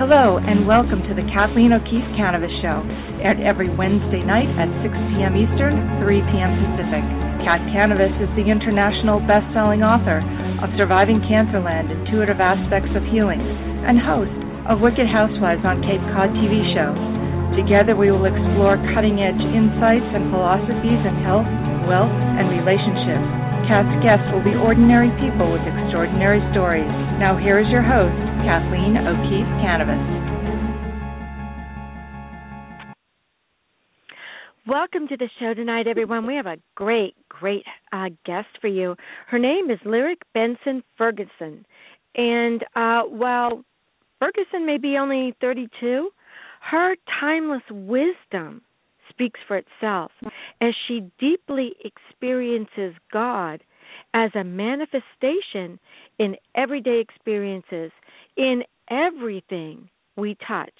Hello, and welcome to the Kathleen O'Keefe Kanavos Show, aired every Wednesday night at 6 p.m. Eastern, 3 p.m. Pacific. Kat Kanavos is the international best-selling author of Surviving Cancerland, Intuitive Aspects of Healing, and host of Wicked Housewives on Cape Cod TV show. Together we will explore cutting-edge insights and philosophies in health, wealth, and relationships. Kat's guests will be ordinary people with extraordinary stories. Now here is your host, Kathleen O'Keefe Kanavos. Welcome to the show tonight, everyone. We have a great, great uh, guest for you. Her name is Lyric Benson Fergusson. And uh, while Fergusson may be only 32, her timeless wisdom speaks for itself as she deeply experiences God as a manifestation in everyday experiences, in everything we touch,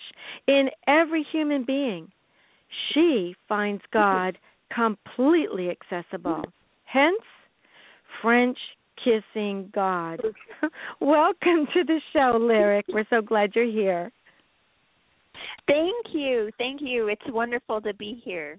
in every human being. She finds God completely accessible. Hence, French kissing God. Welcome to the show, Lyric. We're so glad you're here. Thank you. Thank you. It's wonderful to be here.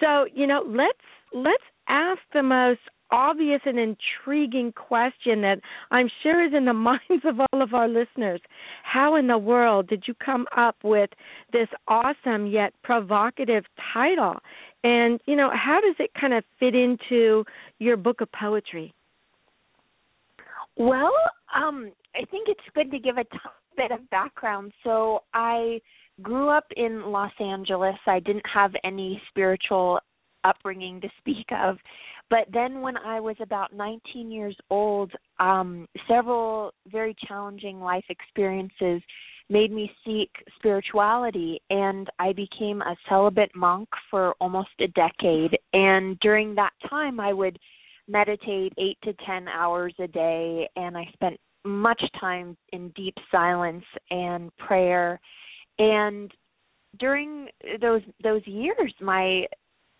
So, you know, let's let's ask the most obvious and intriguing question that I'm sure is in the minds of all of our listeners. How in the world did you come up with this awesome yet provocative title? And, you know, how does it kind of fit into your book of poetry? Well, um, I think it's good to give a t- bit of background. So I grew up in Los Angeles. I didn't have any spiritual upbringing to speak of. But then when I was about 19 years old, um, several very challenging life experiences made me seek spirituality and I became a celibate monk for almost a decade and during that time I would meditate 8 to 10 hours a day and I spent much time in deep silence and prayer and during those those years my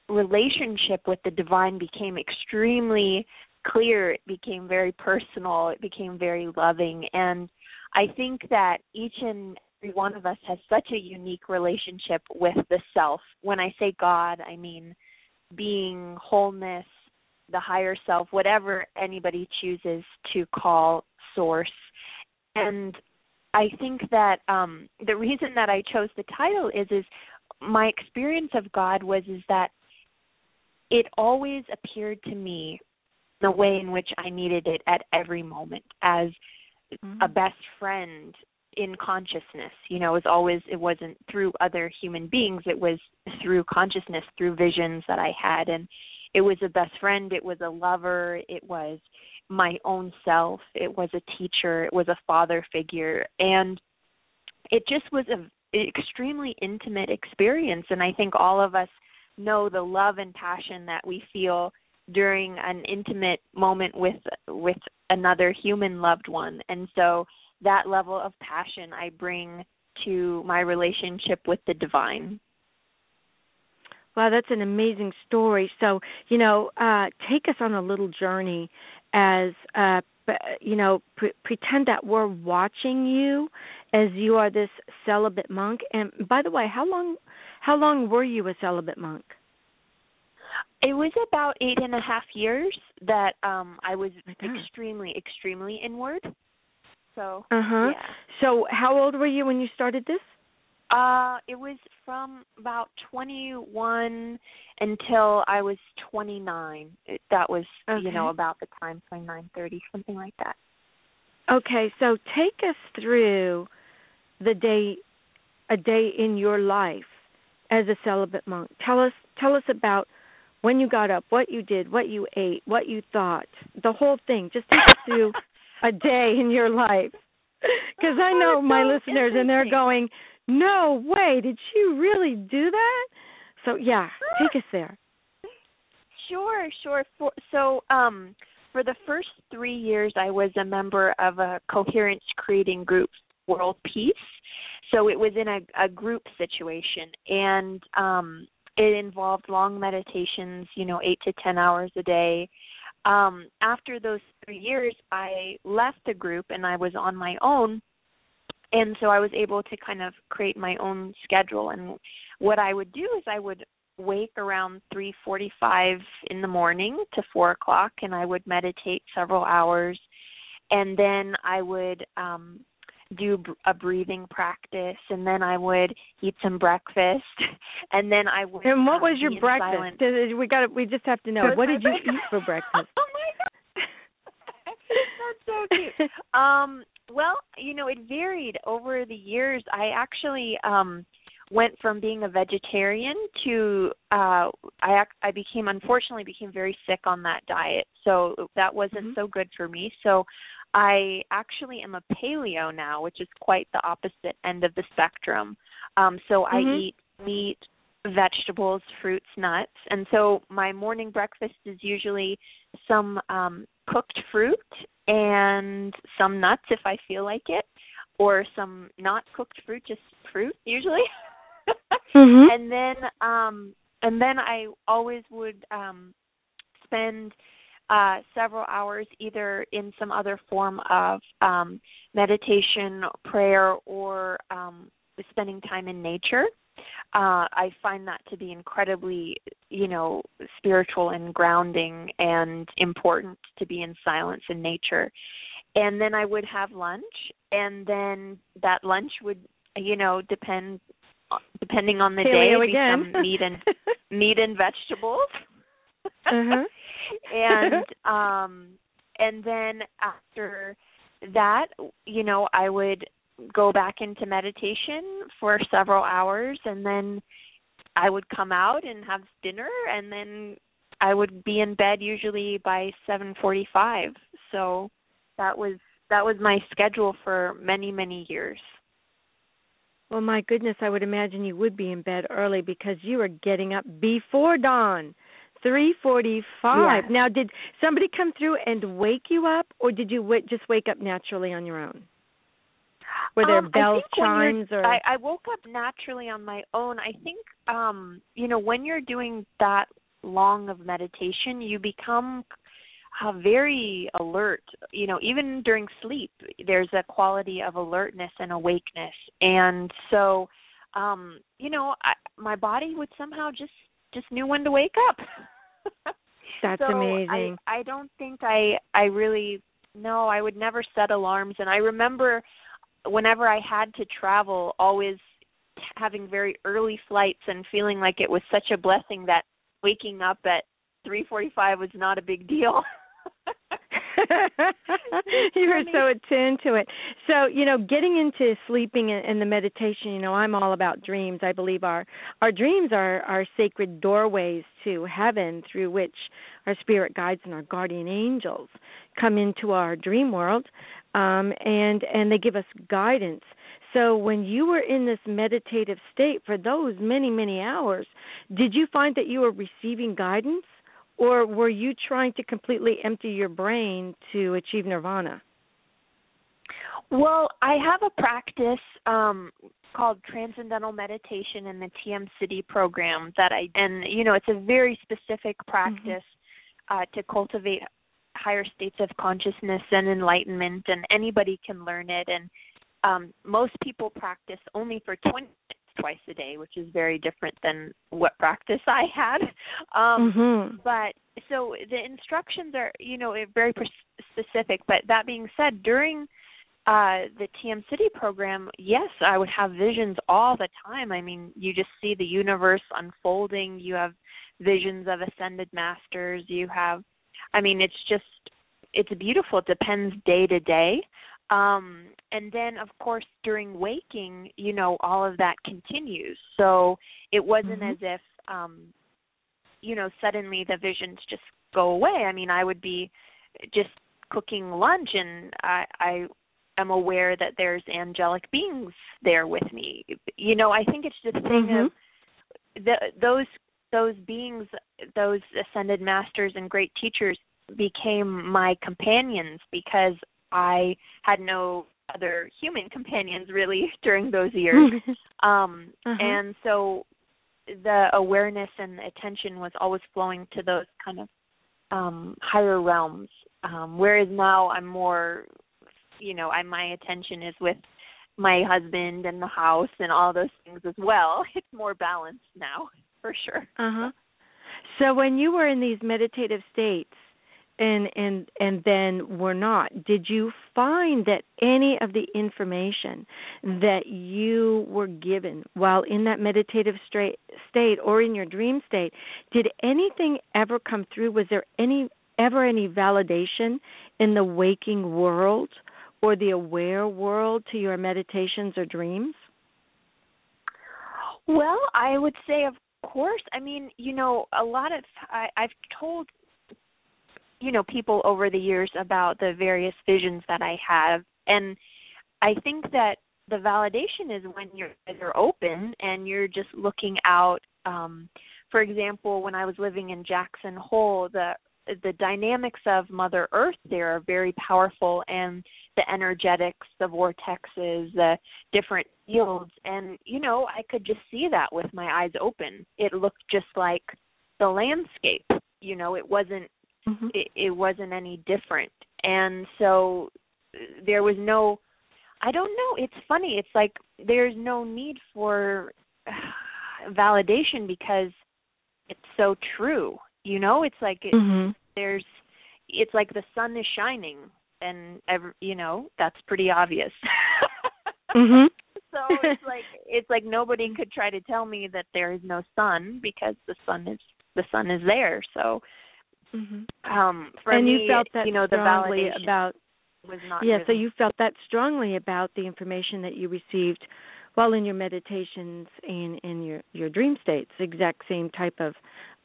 relationship with the divine became extremely clear. It became very personal. It became very loving. And i think that each and every one of us has such a unique relationship with the self. When i say god i mean being wholeness the higher self whatever anybody chooses to call source. And i think that um the reason that i chose the title is is my experience of god was is that it always appeared to me the way in which I needed it at every moment as mm-hmm. a best friend in consciousness. You know, it was always it wasn't through other human beings, it was through consciousness, through visions that I had and it was a best friend, it was a lover, it was my own self, it was a teacher, it was a father figure. And it just was a extremely intimate experience. And I think all of us know the love and passion that we feel during an intimate moment with with another human loved one. And so that level of passion i bring to my relationship with the divine wow that's an amazing story so you know uh take us on a little journey as uh you know pre- pretend that we're watching you as you are this celibate monk and by the way how long how long were you a celibate monk? It was about eight and a half years that um I was extremely, extremely inward. So uh huh. Yeah. So how old were you when you started this? Uh, it was from about 21 until I was 29. It, that was, okay. you know, about the time 29, 30, something like that. Okay, so take us through the day, a day in your life as a celibate monk. Tell us tell us about when you got up, what you did, what you ate, what you thought, the whole thing. Just take us through a day in your life. Because I know my listeners and they're going, "No way, did she really do that?" So yeah, take us there. Sure, sure. For, so um for the first 3 years I was a member of a coherence creating group World Peace so it was in a, a group situation and um it involved long meditations you know eight to ten hours a day um after those three years i left the group and i was on my own and so I was able to kind of create my own schedule. And what I would do is I would wake around 3:45 in the morning to four o'clock, and I would meditate several hours, and then I would um, do a breathing practice, and then I would eat some breakfast, and then I would. And what um, was your breakfast? Silent. We got. We just have to know. What did you eat for breakfast? oh my god, that's so cute. Um, well, you know, it varied over the years. I actually um went from being a vegetarian to uh I I became unfortunately became very sick on that diet. So that wasn't mm-hmm. so good for me. So I actually am a paleo now, which is quite the opposite end of the spectrum. Um so mm-hmm. I eat meat, vegetables, fruits, nuts. And so my morning breakfast is usually some um cooked fruit and some nuts if I feel like it or some not cooked fruit, just fruit usually. mm-hmm. And then um and then I always would um spend uh several hours either in some other form of um meditation, prayer or um spending time in nature. Uh I find that to be incredibly, you know, spiritual and grounding and important to be in silence in nature. And then I would have lunch and then that lunch would you know depend depending on the Paleo day, again. some meat and meat and vegetables. uh-huh. and um and then after that, you know, I would go back into meditation for several hours and then I would come out and have dinner and then I would be in bed usually by 7:45. So that was that was my schedule for many many years. Well, my goodness, I would imagine you would be in bed early because you were getting up before dawn. 3:45. Yeah. Now, did somebody come through and wake you up or did you w- just wake up naturally on your own? Were there um, bells, I think when chimes or I, I woke up naturally on my own. I think um, you know, when you're doing that long of meditation, you become uh, very alert. You know, even during sleep, there's a quality of alertness and awakeness. And so, um, you know, I, my body would somehow just just knew when to wake up. That's so amazing. I I don't think I I really no, I would never set alarms and I remember whenever I had to travel always having very early flights and feeling like it was such a blessing that waking up at 3:45 was not a big deal. you were so attuned to it. So, you know, getting into sleeping and, and the meditation, you know, I'm all about dreams. I believe our our dreams are our sacred doorways to heaven through which our spirit guides and our guardian angels come into our dream world um and and they give us guidance. So when you were in this meditative state for those many many hours, did you find that you were receiving guidance? or were you trying to completely empty your brain to achieve nirvana? Well, I have a practice um called Transcendental Meditation in the TM City program that I and you know, it's a very specific practice mm-hmm. uh to cultivate higher states of consciousness and enlightenment and anybody can learn it and um most people practice only for 20 minutes twice a day, which is very different than what practice I had. Um, mm-hmm. But so the instructions are, you know, very specific. But that being said, during uh the TM-Sidhi program, yes, I would have visions all the time. I mean, you just see the universe unfolding. You have visions of ascended masters. You have, I mean, it's just, it's beautiful. It depends day to day um and then of course during waking you know all of that continues so it wasn't mm-hmm. as if um you know suddenly the visions just go away i mean i would be just cooking lunch and i i am aware that there's angelic beings there with me you know i think it's just thing mm-hmm. of the, those those beings those ascended masters and great teachers became my companions because I had no other human companions really during those years. um uh-huh. and so the awareness and attention was always flowing to those kind of um higher realms. Um whereas now I'm more you know, I my attention is with my husband and the house and all those things as well. It's more balanced now, for sure. Uh-huh. So when you were in these meditative states and and and then were not, did you find that any of the information that you were given while in that meditative straight state or in your dream state, did anything ever come through? Was there any ever any validation in the waking world or the aware world to your meditations or dreams? Well, I would say, of course. I mean, you know, a lot of I, I've told you know people over the years about the various visions that I have, and I think that the validation is when your eyes are open and you're just looking out. Um, for example, when I was living in Jackson Hole, the the dynamics of Mother Earth there are very powerful, and the energetics, the vortexes, the different fields, and you know I could just see that with my eyes open. It looked just like the landscape. You know, it wasn't mm-hmm. it, it wasn't any different, and so there was no. I don't know. It's funny. It's like there's no need for validation because it's so true you know it's like it, mm-hmm. there's it's like the sun is shining and every, you know that's pretty obvious mhm so it's like it's like nobody could try to tell me that there is no sun because the sun is the sun is there so mm-hmm. um for and me you felt that you know the validation about was not yeah so you felt that strongly about the information that you received while in your meditations and in your your dream states exact same type of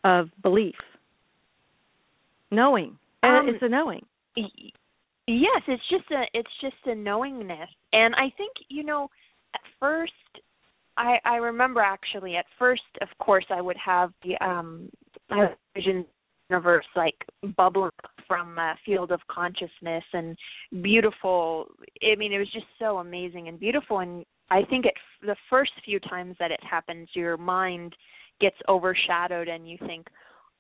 of belief. Knowing. Um, it's a knowing. yes it's just a it's just a knowingness. And i think you know at first i i remember actually at first of course i would have the um I vision universe like bubbling from a field of consciousness and beautiful i mean it was just so amazing and beautiful. And i think it the first few times that it happens your mind gets overshadowed and you think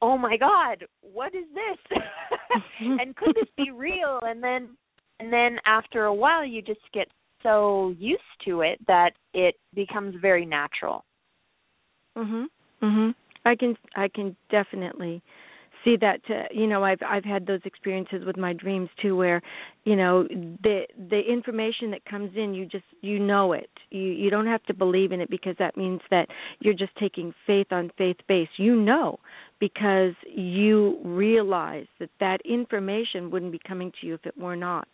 oh my god what is this? And could this be real? And then and then after a while you just get so used to it that it becomes very natural. Mhm mhm i can i can definitely see that to, you know i've i've had those experiences with my dreams too where you know the the information that comes in you just you know it. You you don't have to believe in it because that means that you're just taking faith on faith base you know because you realize that that information wouldn't be coming to you if it were not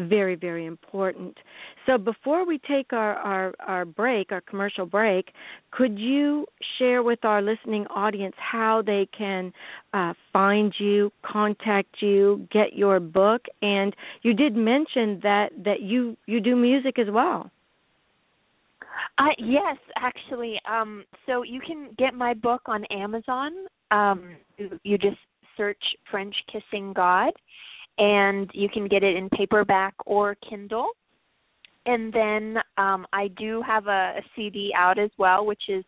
very very important so before we take our our our break our commercial break could you share with our listening audience how they can uh, find you contact you get your book and you did mention that that you you do music as well uh, yes, actually. Um, so you can get my book on Amazon. Um, you, just search French Kissing God, and you can get it in paperback or Kindle. And then um, I do have a, a CD out as well, which is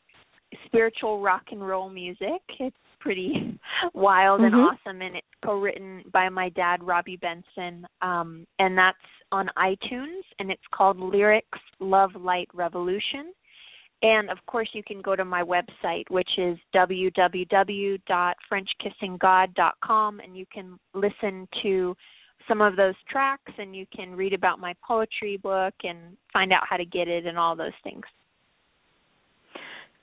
spiritual rock and roll music. It's pretty wild mm-hmm. and awesome, and it's co-written by my dad, Robby Benson, um, and that's on iTunes, and it's called Lyrics Love Light Revolution. And of course, you can go to my website, which is www.frenchkissinggod.com, and you can listen to some of those tracks, and you can read about my poetry book and find out how to get it and all those things.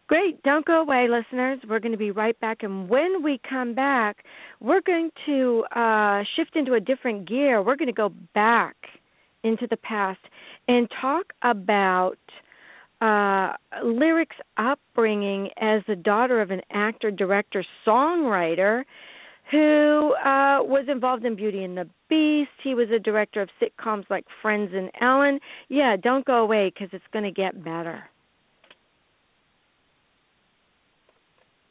Great. Don't go away, listeners. We're going to be right back. And when we come back, we're going to uh, shift into a different gear. We're going to go back into the past and talk about uh, lyrics upbringing as the daughter of an actor, director, songwriter who uh, was involved in Beauty and the Beast. He was a director of sitcoms like Friends and Ellen. Yeah, don't go away because it's going to get better.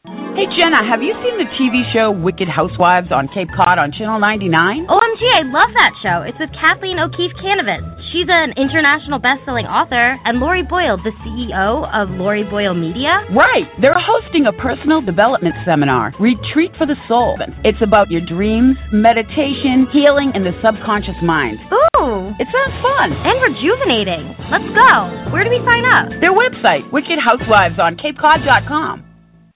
Hey Jenna, have you seen the TV show Wicked Housewives on Cape Cod on Channel 99? OMG, I love that show. It's with Kathleen O'Keefe Kanavos. She's an international best-selling author, and Lori Boyle, the CEO of Lori Boyle Media. Right. They're hosting a personal development seminar, Retreat for the Soul. It's about your dreams, meditation, healing, and the subconscious mind. Ooh. It sounds fun. And rejuvenating. Let's go. Where do we sign up? Their website, Wicked Housewives on CapeCod.com.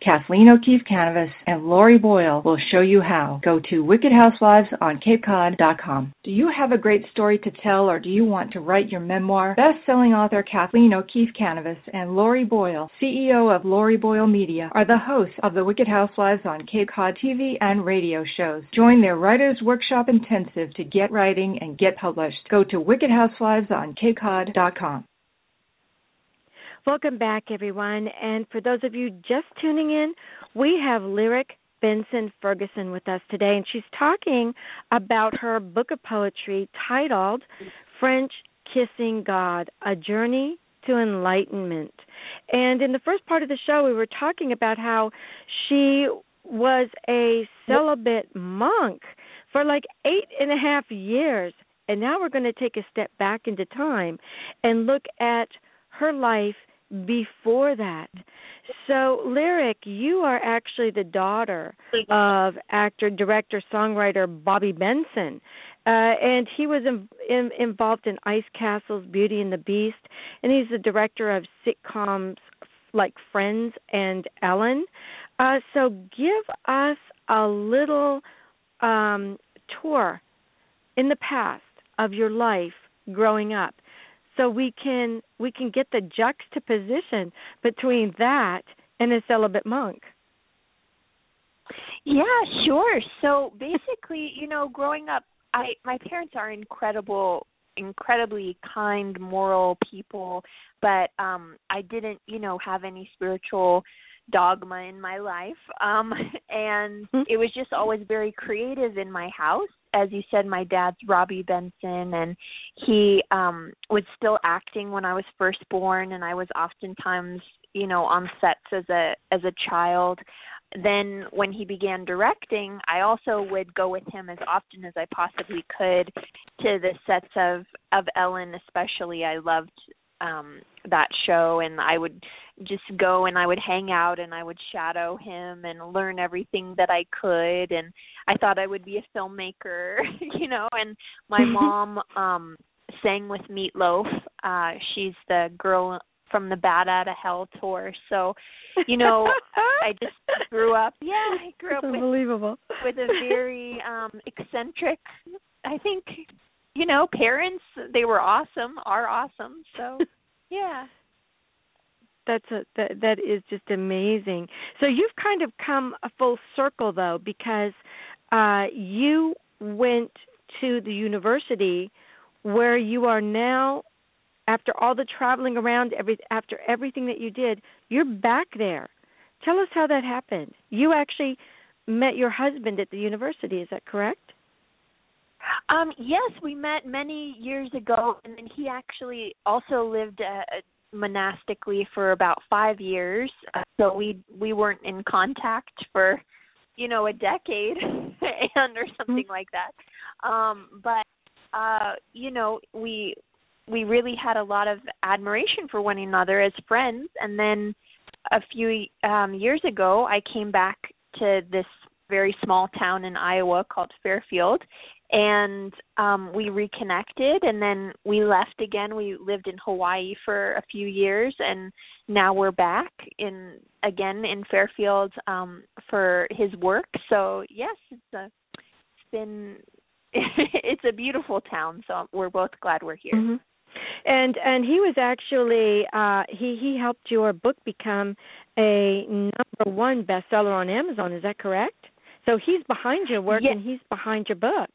Kathleen O'Keefe Kanavos and Lori Boyle will show you how. Go to wickedhousewivesonCapeCod.com. Do you have a great story to tell or do you want to write your memoir? Best-selling author Kathleen O'Keefe Kanavos and Lori Boyle, CEO of Lori Boyle Media, are the hosts of the Wicked Housewives on Cape Cod TV and radio shows. Join their Writers Workshop Intensive to get writing and get published. Go to wickedhousewivesonCapeCod.com. Welcome back, everyone. And for those of you just tuning in, we have Lyric Benson Fergusson with us today, and she's talking about her book of poetry titled French Kissing God A Journey to Enlightenment. And in the first part of the show, we were talking about how she was a celibate monk for like eight and a half years. And now we're going to take a step back into time and look at her life before that. So, Lyric, you are actually the daughter of actor, director, songwriter Bobby Benson. Uh, and he was in, in, involved in Ice Castles Beauty and the Beast, and he's the director of sitcoms like Friends and Ellen. Uh, so, give us a little um, tour in the past of your life growing up so we can we can get the juxtaposition between that and a celibate monk. Yeah, sure. So basically, you know, growing up, I my parents are incredible incredibly kind moral people but um i didn't you know have any spiritual dogma in my life um and mm-hmm. it was just always very creative in my house as you said, my dad's Robby Benson, and he um was still acting when I was first born, and I was oftentimes, you know, on sets as a as a child. Then when he began directing, I also would go with him as often as I possibly could to the sets of of Ellen, especially. I loved um that show and I would just go and I would hang out and I would shadow him and learn everything that I could and I thought I would be a filmmaker, you know, and my mom um sang with Meat Loaf. Uh she's the girl from the Bat Out of Hell tour. So, you know, I just grew up yeah, I grew That's up unbelievable. with with a very um eccentric I think you know, parents they were awesome, are awesome. So, yeah that's a that that is just amazing. So you've kind of come a full circle though because uh you went to the university where you are now after all the traveling around every after everything that you did, you're back there. Tell us how that happened. You actually met your husband at the university, is that correct? Um, yes, we met many years ago, and then he actually also lived a, a monastically for about five years, uh, so we we weren't in contact for you know a decade and or something like that. Um, but uh, you know we we really had a lot of admiration for one another as friends, and then a few um, years ago, I came back to this very small town in Iowa called Fairfield and um we reconnected and then we left again. We lived in Hawaii for a few years and now we're back in again in Fairfield um for his work. So yes it's a it's been it's a beautiful town. So we're both glad we're here. Mm-hmm. and and he was actually uh he he helped your book become a number one bestseller on Amazon. Is that correct? So he's behind your work yes. and he's behind your book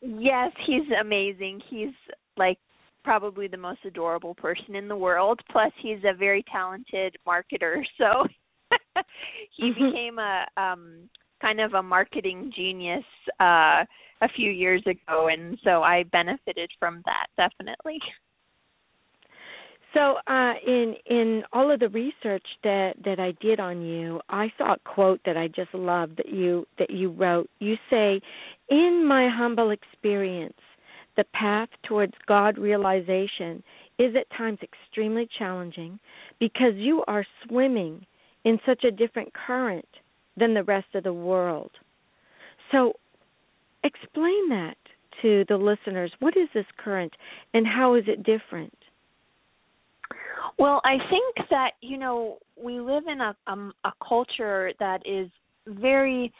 Yes, he's amazing. He's like probably the most adorable person in the world. Plus, he's a very talented marketer. So he mm-hmm. became a um kind of a marketing genius uh a few years ago and so I benefited from that definitely. So, uh, in in all of the research that that I did on you, I saw a quote that I just loved that you that you wrote. You say, "In my humble experience, the path towards God realization is at times extremely challenging because you are swimming in such a different current than the rest of the world. So, explain that to the listeners. What is this current and how is it different? Well, I think that you know we live in a um, a culture that is very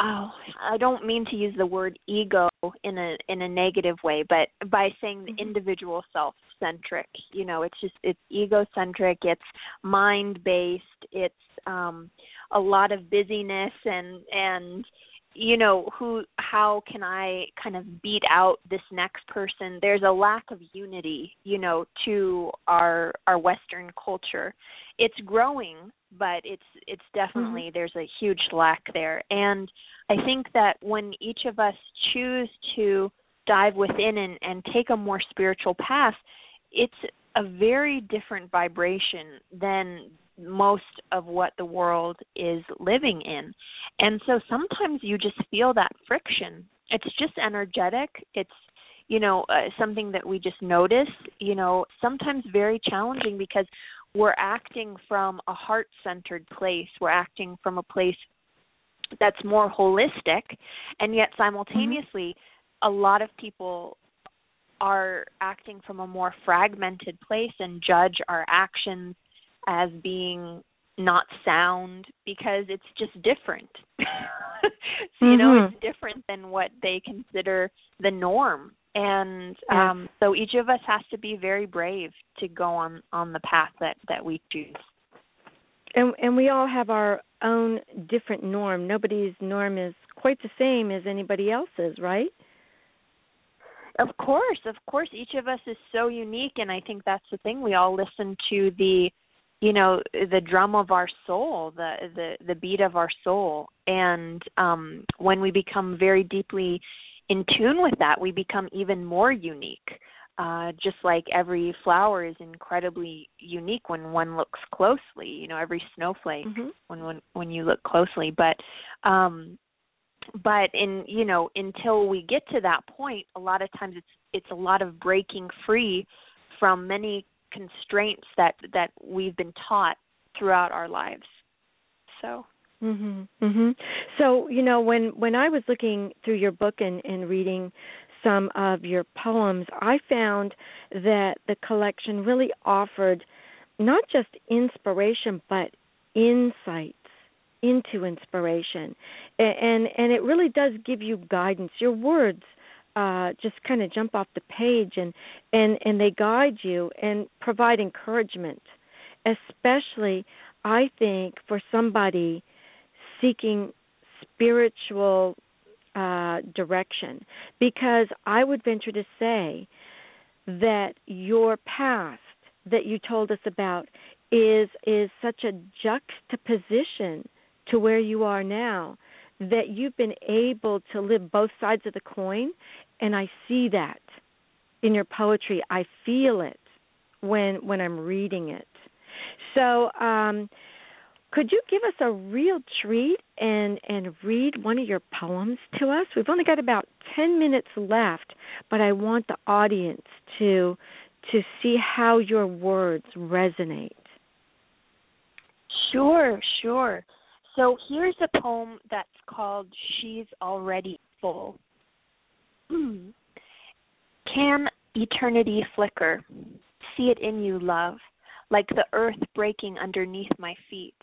oh, I don't mean to use the word ego in a in a negative way, but by saying the mm-hmm. individual self centric. You know, it's just it's egocentric, it's mind based, it's um a lot of busyness and and you know who how can i kind of beat out this next person there's a lack of unity you know to our our western culture it's growing but it's it's definitely mm-hmm. there's a huge lack there and i think that when each of us choose to dive within and and take a more spiritual path it's a very different vibration than most of what the world is living in. And so sometimes you just feel that friction. It's just energetic. It's you know uh, something that we just notice, you know, sometimes very challenging because we're acting from a heart-centered place. We're acting from a place that's more holistic and yet simultaneously mm-hmm. a lot of people are acting from a more fragmented place and judge our actions as being not sound because it's just different. so, you mm-hmm. know, it's different than what they consider the norm. And um so each of us has to be very brave to go on on the path that that we choose. And and we all have our own different norm. Nobody's norm is quite the same as anybody else's, right? Of course, of course each of us is so unique and I think that's the thing we all listen to the you know the drum of our soul the the the beat of our soul and um when we become very deeply in tune with that we become even more unique uh just like every flower is incredibly unique when one looks closely you know every snowflake mm-hmm. when when when you look closely but um but in you know until we get to that point a lot of times it's it's a lot of breaking free from many constraints that that we've been taught throughout our lives. So. Mhm. Mhm. So, you know, when when I was looking through your book and and reading some of your poems, I found that the collection really offered not just inspiration but insights into inspiration and and it really does give you guidance your words uh, just kind of jump off the page and and and they guide you and provide encouragement especially i think for somebody seeking spiritual uh, direction because i would venture to say that your past that you told us about is is such a juxtaposition to where you are now that you've been able to live both sides of the coin and I see that in your poetry. I feel it when when I'm reading it. So, um could you give us a real treat and and read one of your poems to us? We've only got about 10 minutes left, but I want the audience to to see how your words resonate. Sure, sure. So here's a poem that's called She's Already Full. Can eternity flicker? See it in you, love, like the earth breaking underneath my feet.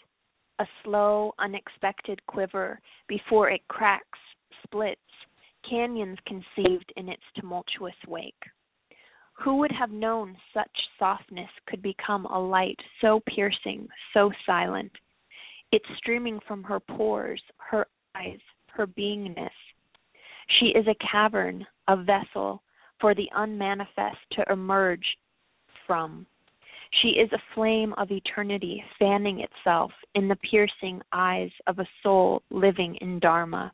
A slow, unexpected quiver before it cracks, splits, canyons conceived in its tumultuous wake. Who would have known such softness could become a light so piercing, so silent? It's streaming from her pores, her eyes, her beingness. She is a cavern, a vessel for the unmanifest to emerge from. She is a flame of eternity fanning itself in the piercing eyes of a soul living in Dharma.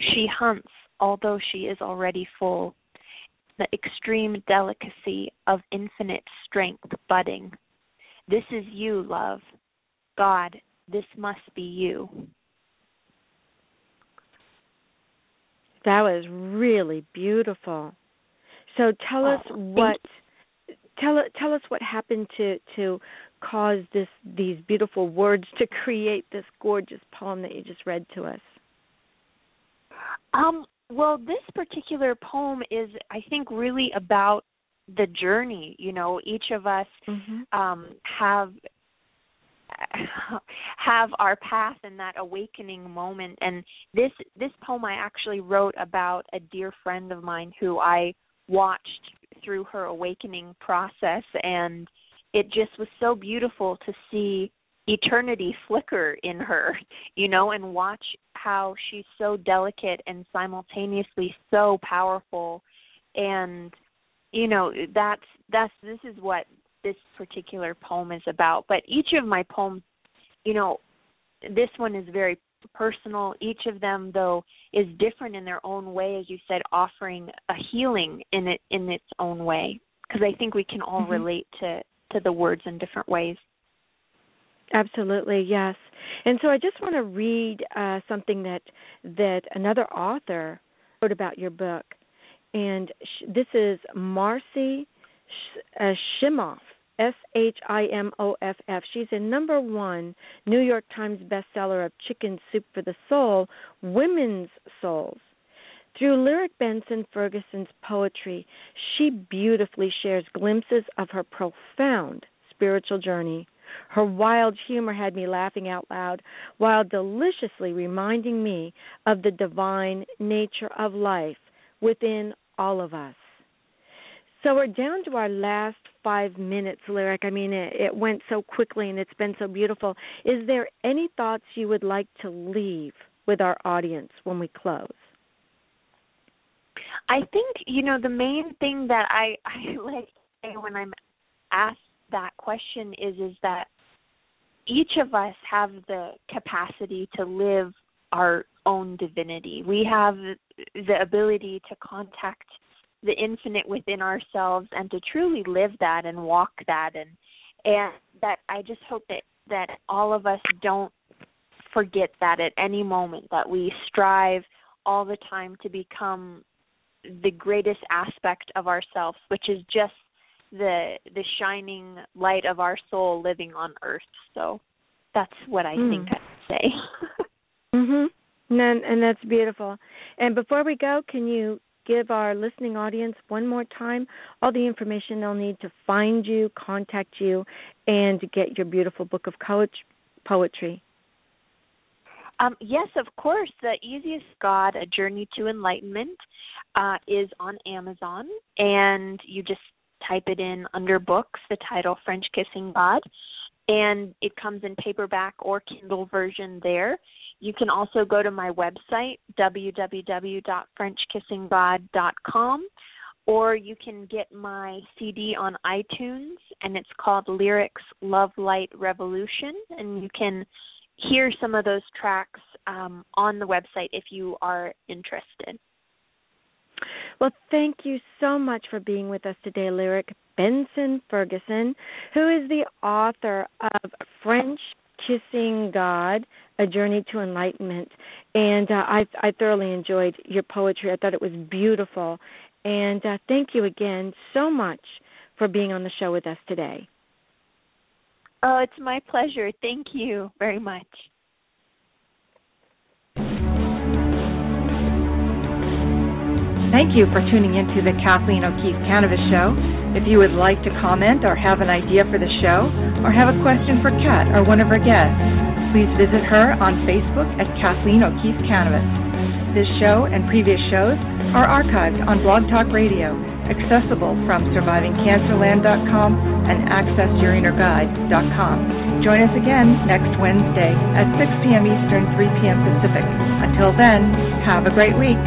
She hunts, although she is already full, the extreme delicacy of infinite strength budding. This is you, love. God, this must be you. That was really beautiful. So tell us oh, what tell tell us what happened to to cause this these beautiful words to create this gorgeous poem that you just read to us. Um, well, this particular poem is, I think, really about the journey. You know, each of us mm-hmm. um, have have our path and that awakening moment and this this poem I actually wrote about a dear friend of mine who I watched through her awakening process and it just was so beautiful to see eternity flicker in her you know and watch how she's so delicate and simultaneously so powerful. And you know that's that's this is what this particular poem is about. But each of my poems you know this one is very personal each of them though is different in their own way as you said offering a healing in it in its own way because i think we can all mm-hmm. relate to to the words in different ways Absolutely, yes. And so I just want to read uh, something that that another author wrote about your book, and sh- this is Marci sh- uh, Shimoff, S H I M O F F. She's a number one New York Times bestseller of Chicken Soup for the Soul, Women's Souls. Through Lyric Benson Fergusson's poetry, she beautifully shares glimpses of her profound spiritual journey her wild humor had me laughing out loud while deliciously reminding me of the divine nature of life within all of us. So we're down to our last five minutes, Lyric. I mean, it, it went so quickly and it's been so beautiful. Is there any thoughts you would like to leave with our audience when we close? I think you know the main thing that I I like to say when I'm asked that question is is that each of us have the capacity to live our own divinity. We have the ability to contact the infinite within ourselves and to truly live that and walk that and and that I just hope that that all of us don't forget that at any moment that we strive all the time to become the greatest aspect of ourselves which is just the the shining light of our soul living on earth. So that's what I mm. think I'd say. mhm. And, and that's beautiful. And before we go, can you give our listening audience one more time all the information they'll need to find you, contact you, and get your beautiful book of poetry? Um, yes, of course. The easiest God, A Journey to Enlightenment, uh, is on Amazon, and you just type it in under books, the title French Kissing God, and it comes in paperback or Kindle version there. You can also go to my website, www.frenchkissinggod.com, or you can get my CD on iTunes, and it's called Lyrics Love Light Revolution, and you can hear some of those tracks um, on the website if you are interested. Well, thank you so much for being with us today, Lyric Benson Fergusson, who is the author of French Kissing God, A Journey to Enlightenment. And uh, I, I thoroughly enjoyed your poetry. I thought it was beautiful. And uh, thank you again so much for being on the show with us today. Oh, it's my pleasure. Thank you very much. Thank you for tuning into the Kathleen O'Keefe Kanavos Show. If you would like to comment or have an idea for the show, or have a question for Kat or one of her guests, please visit her on Facebook at Kathleen O'Keefe Kanavos. This show and previous shows are archived on Blog Talk Radio, accessible from survivingcancerland.com and accessyourinnerguide.com. Join us again next Wednesday at 6 p.m. Eastern, 3 p.m. Pacific. Until then, have a great week.